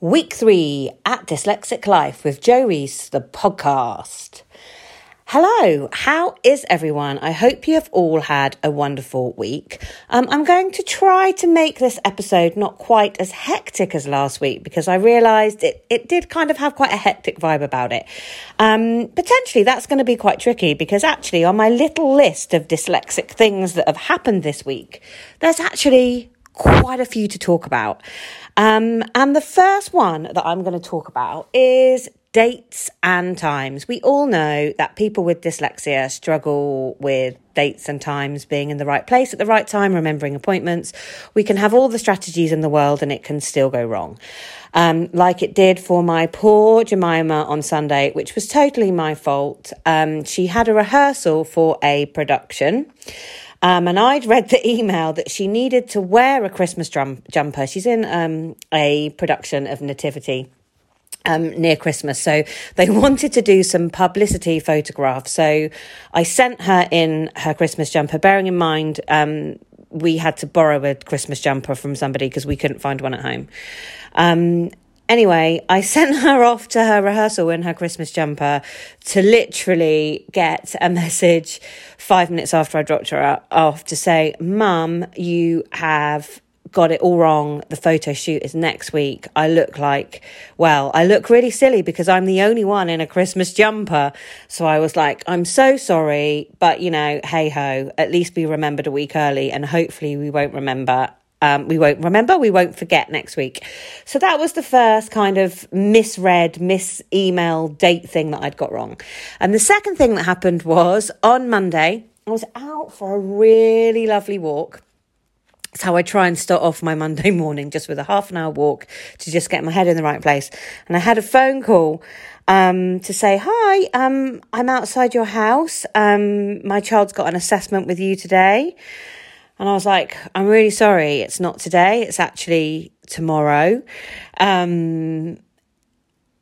Week three at Dyslexic Life with Jo Rees, the podcast. Hello, how is everyone? I hope you have all had a wonderful week. Um, I'm going to try to make this episode not quite as hectic as last week because I realised it, it did kind of have quite a hectic vibe about it. Um, potentially that's going to be quite tricky because actually on my little list of dyslexic things that have happened this week, there's actually quite a few to talk about. Um, and the first one that I'm going to talk about is dates and times. We all know that people with dyslexia struggle with dates and times, being in the right place at the right time, remembering appointments. We can have all the strategies in the world and it can still go wrong. Um, like it did for my poor Jemima on Sunday, which was totally my fault. Um, she had a rehearsal for a production. Um, and I'd read the email that she needed to wear a Christmas drum- jumper. She's in um, a production of Nativity. Um, near Christmas. So they wanted to do some publicity photographs. So I sent her in her Christmas jumper, bearing in mind um, we had to borrow a Christmas jumper from somebody because we couldn't find one at home. Um, Anyway, I sent her off to her rehearsal in her Christmas jumper to literally get a message five minutes after I dropped her off to say, Mum, you have got it all wrong. The photo shoot is next week. I look like, well, I look really silly because I'm the only one in a Christmas jumper. So I was like, I'm so sorry, but you know, hey ho, at least we remembered a week early and hopefully we won't remember um, we won't remember, we won't forget next week. So that was the first kind of misread, mis email date thing that I'd got wrong. And the second thing that happened was on Monday, I was out for a really lovely walk. It's how I try and start off my Monday morning, just with a half an hour walk to just get my head in the right place. And I had a phone call um, to say, Hi, um, I'm outside your house. Um, my child's got an assessment with you today. And I was like, I'm really sorry, it's not today, it's actually tomorrow. Um,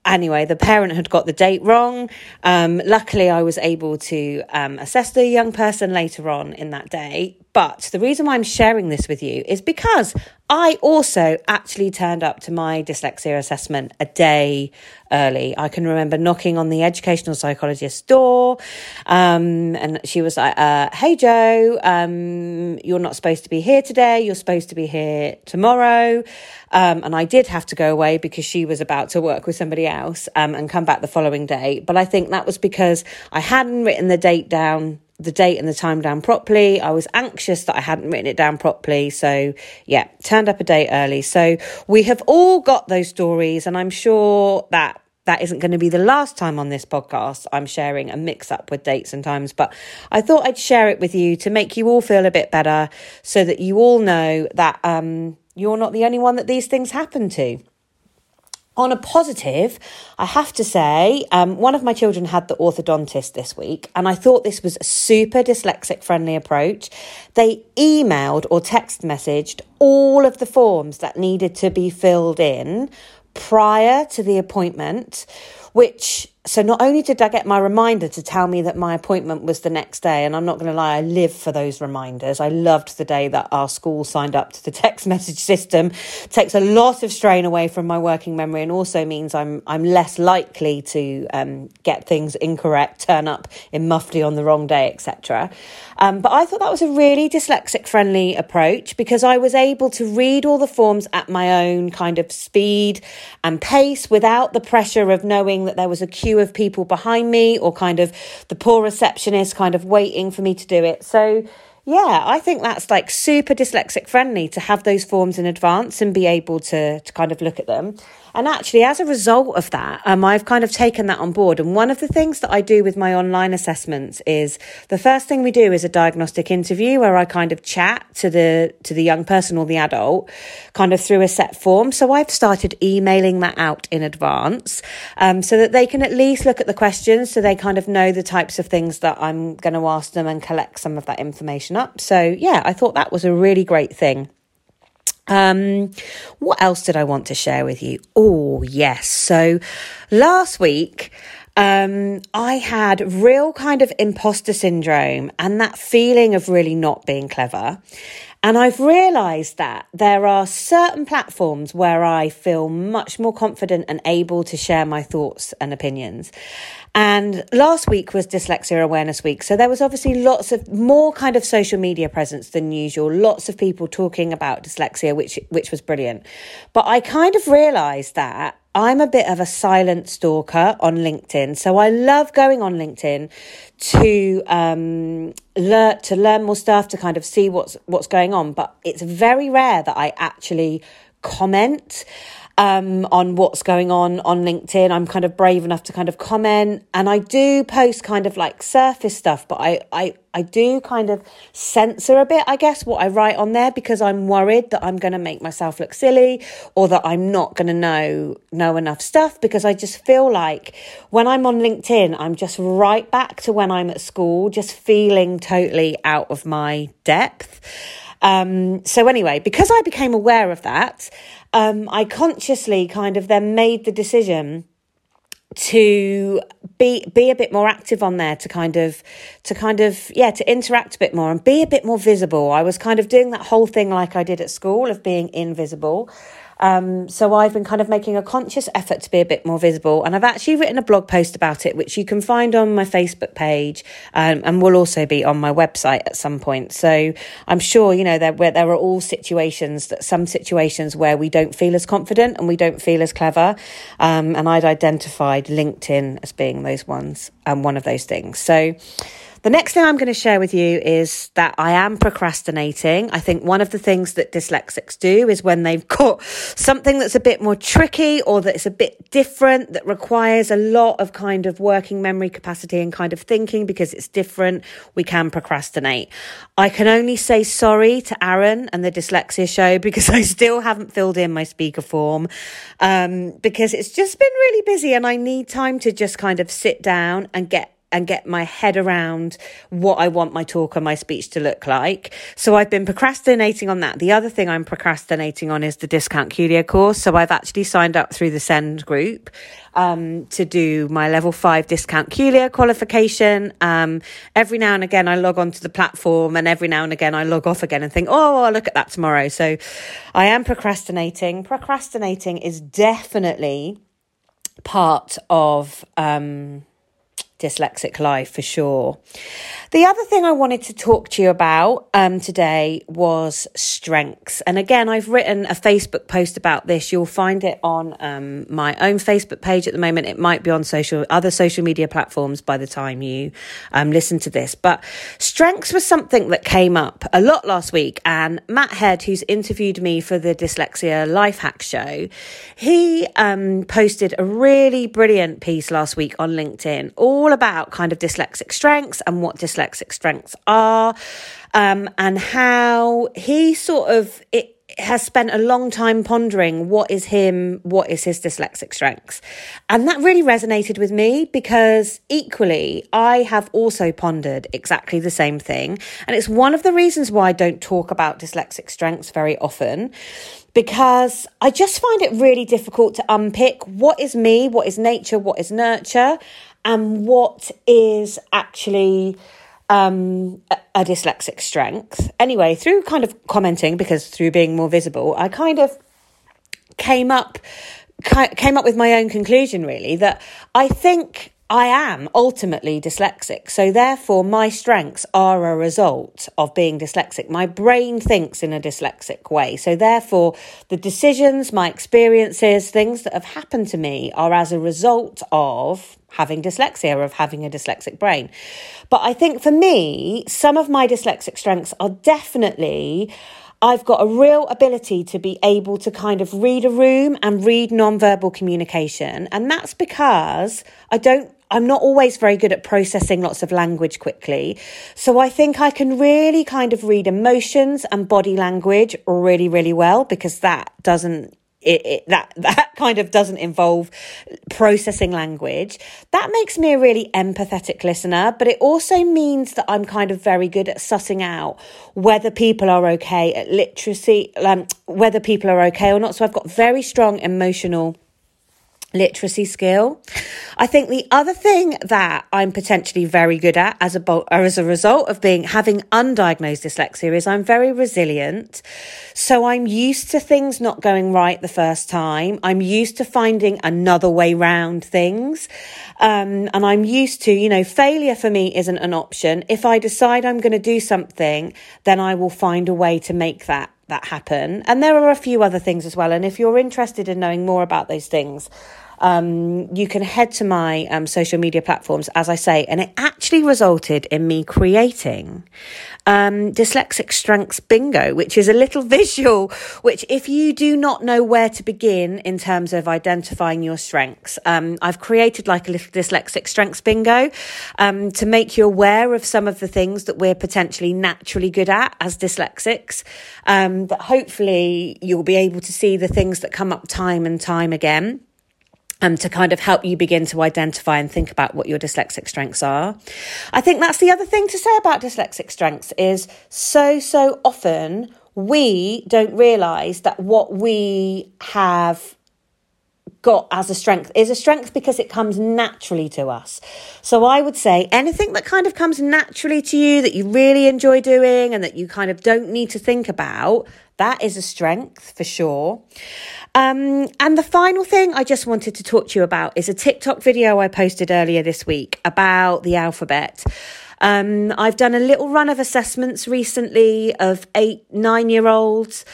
anyway, the parent had got the date wrong. Um, luckily, I was able to um, assess the young person later on in that day. But the reason why I'm sharing this with you is because I also actually turned up to my dyslexia assessment a day early. I can remember knocking on the educational psychologist's door, um, and she was like, uh, "Hey Jo, um, you're not supposed to be here today. You're supposed to be here tomorrow." Um, and I did have to go away because she was about to work with somebody else um, and come back the following day. But I think that was because I hadn't written the date down the date and the time down properly. I was anxious that I hadn't written it down properly. So, yeah, turned up a day early. So, we have all got those stories, and I'm sure that that isn't going to be the last time on this podcast I'm sharing a mix up with dates and times, but I thought I'd share it with you to make you all feel a bit better so that you all know that um, you're not the only one that these things happen to. On a positive, I have to say, um, one of my children had the orthodontist this week, and I thought this was a super dyslexic friendly approach. They emailed or text messaged all of the forms that needed to be filled in prior to the appointment, which so not only did I get my reminder to tell me that my appointment was the next day, and I'm not going to lie, I live for those reminders. I loved the day that our school signed up to the text message system. It takes a lot of strain away from my working memory, and also means I'm I'm less likely to um, get things incorrect, turn up in mufti on the wrong day, etc. Um, but I thought that was a really dyslexic friendly approach because I was able to read all the forms at my own kind of speed and pace without the pressure of knowing that there was a queue queue of people behind me or kind of the poor receptionist kind of waiting for me to do it. So, yeah, I think that's like super dyslexic friendly to have those forms in advance and be able to, to kind of look at them. And actually, as a result of that, um, I've kind of taken that on board. And one of the things that I do with my online assessments is the first thing we do is a diagnostic interview where I kind of chat to the to the young person or the adult, kind of through a set form. So I've started emailing that out in advance, um, so that they can at least look at the questions, so they kind of know the types of things that I'm going to ask them and collect some of that information up. So yeah, I thought that was a really great thing. Um, what else did I want to share with you? Oh, yes. So last week, um, I had real kind of imposter syndrome and that feeling of really not being clever. And I've realized that there are certain platforms where I feel much more confident and able to share my thoughts and opinions. And last week was Dyslexia Awareness Week. So there was obviously lots of more kind of social media presence than usual, lots of people talking about dyslexia, which, which was brilliant. But I kind of realized that I'm a bit of a silent stalker on LinkedIn. So I love going on LinkedIn to um, learn to learn more stuff, to kind of see what's what's going on. But it's very rare that I actually comment um, on what's going on on LinkedIn. I'm kind of brave enough to kind of comment, and I do post kind of like surface stuff, but I I I do kind of censor a bit, I guess, what I write on there because I'm worried that I'm going to make myself look silly or that I'm not going to know know enough stuff because I just feel like when I'm on LinkedIn, I'm just right back to when I'm at school, just feeling totally out of my depth. Um, so anyway, because I became aware of that, um, I consciously kind of then made the decision to be be a bit more active on there to kind of to kind of yeah to interact a bit more and be a bit more visible. I was kind of doing that whole thing like i did at school of being invisible um, so I've been kind of making a conscious effort to be a bit more visible, and I've actually written a blog post about it, which you can find on my Facebook page, um, and will also be on my website at some point. So I'm sure you know there where there are all situations that some situations where we don't feel as confident and we don't feel as clever, um, and I'd identified LinkedIn as being those ones and one of those things. So. The next thing I'm going to share with you is that I am procrastinating. I think one of the things that dyslexics do is when they've got something that's a bit more tricky or that's a bit different, that requires a lot of kind of working memory capacity and kind of thinking because it's different, we can procrastinate. I can only say sorry to Aaron and the dyslexia show because I still haven't filled in my speaker form um, because it's just been really busy and I need time to just kind of sit down and get and get my head around what I want my talk and my speech to look like. So I've been procrastinating on that. The other thing I'm procrastinating on is the discount dyscalculia course. So I've actually signed up through the SEND group um, to do my level five discount dyscalculia qualification. Um, every now and again, I log onto the platform, and every now and again, I log off again and think, oh, I'll look at that tomorrow. So I am procrastinating. Procrastinating is definitely part of. Um, dyslexic life for sure. The other thing I wanted to talk to you about um, today was strengths. And again, I've written a Facebook post about this. You'll find it on um, my own Facebook page at the moment. It might be on social other social media platforms by the time you um, listen to this. But strengths was something that came up a lot last week. And Matt Head, who's interviewed me for the Dyslexia Life Hack Show, he um, posted a really brilliant piece last week on LinkedIn, all about kind of dyslexic strengths and what dyslexic dyslexic strengths are, um, and how he sort of it has spent a long time pondering what is him, what is his dyslexic strengths. And that really resonated with me because equally, I have also pondered exactly the same thing. And it's one of the reasons why I don't talk about dyslexic strengths very often because I just find it really difficult to unpick what is me, what is nature, what is nurture, and what is actually um, a, a dyslexic strength. Anyway, through kind of commenting, because through being more visible, I kind of came up came up with my own conclusion really that I think I am ultimately dyslexic. So, therefore, my strengths are a result of being dyslexic. My brain thinks in a dyslexic way. So, therefore, the decisions, my experiences, things that have happened to me are as a result of having dyslexia or of having a dyslexic brain. But I think for me, some of my dyslexic strengths are definitely. I've got a real ability to be able to kind of read a room and read nonverbal communication. And that's because I don't I'm not always very good at processing lots of language quickly. So I think I can really kind of read emotions and body language really, really well because that doesn't it, it, that that kind of doesn't involve processing language. That makes me a really empathetic listener, but it also means that I'm kind of very good at sussing out whether people are okay at literacy, um, whether people are okay or not. So I've got very strong emotional literacy skill. I think the other thing that I'm potentially very good at as a as a result of being having undiagnosed dyslexia is I'm very resilient. So I'm used to things not going right the first time. I'm used to finding another way round things. Um, and I'm used to, you know, failure for me isn't an option. If I decide I'm going to do something, then I will find a way to make that that happen. And there are a few other things as well. And if you're interested in knowing more about those things, um, you can head to my um, social media platforms, as I say, and it actually resulted in me creating um, Dyslexic Strengths Bingo, which is a little visual, which if you do not know where to begin in terms of identifying your strengths, um, I've created like a little Dyslexic Strengths Bingo um, to make you aware of some of the things that we're potentially naturally good at as dyslexics, um, that hopefully you'll be able to see the things that come up time and time again um, to kind of help you begin to identify and think about what your dyslexic strengths are. I think that's the other thing to say about dyslexic strengths is so, so often we don't realize that what we have got as a strength is a strength because it comes naturally to us. So I would say anything that kind of comes naturally to you that you really enjoy doing and that you kind of don't need to think about, that is a strength for sure. Um, and the final thing I just wanted to talk to you about is a TikTok video I posted earlier this week about the alphabet. Um, I've done a little run of assessments recently of eight, nine year olds,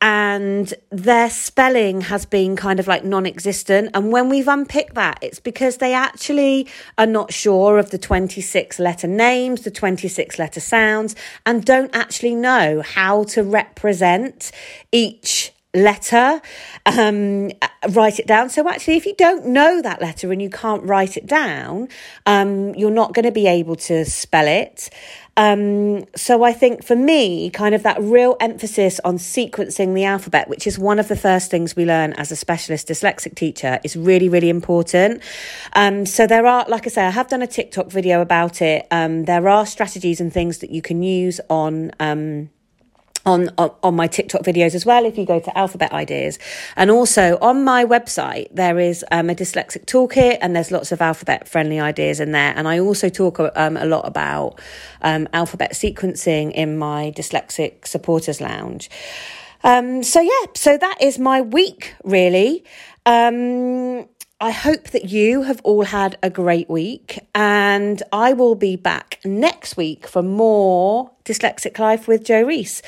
and their spelling has been kind of like non existent. And when we've unpicked that, it's because they actually are not sure of the 26 letter names, the 26 letter sounds, and don't actually know how to represent each letter, um, write it down. So actually, if you don't know that letter and you can't write it down, um, you're not going to be able to spell it. Um, so I think for me, kind of that real emphasis on sequencing the alphabet, which is one of the first things we learn as a specialist dyslexic teacher, is really, really important. Um, so there are, like I say, I have done a TikTok video about it. Um, there are strategies and things that you can use on, um, on, on, on my TikTok videos as well if you go to Alphabet Ideas. And also on my website, there is um, a dyslexic toolkit and there's lots of alphabet friendly ideas in there. And I also talk um, a lot about um, alphabet sequencing in my dyslexic supporters lounge. Um, so yeah, so that is my week really. I hope that you have all had a great week, and I will be back next week for more Dyslexic Life with Jo Rees.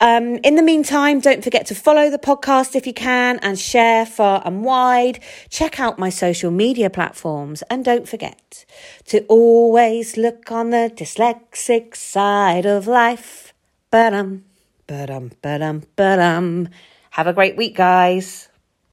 Um, in the meantime, don't forget to follow the podcast if you can and share far and wide. Check out my social media platforms, and don't forget to always look on the dyslexic side of life. Ba-dum, ba-dum, ba-dum, ba-dum. Have a great week, guys.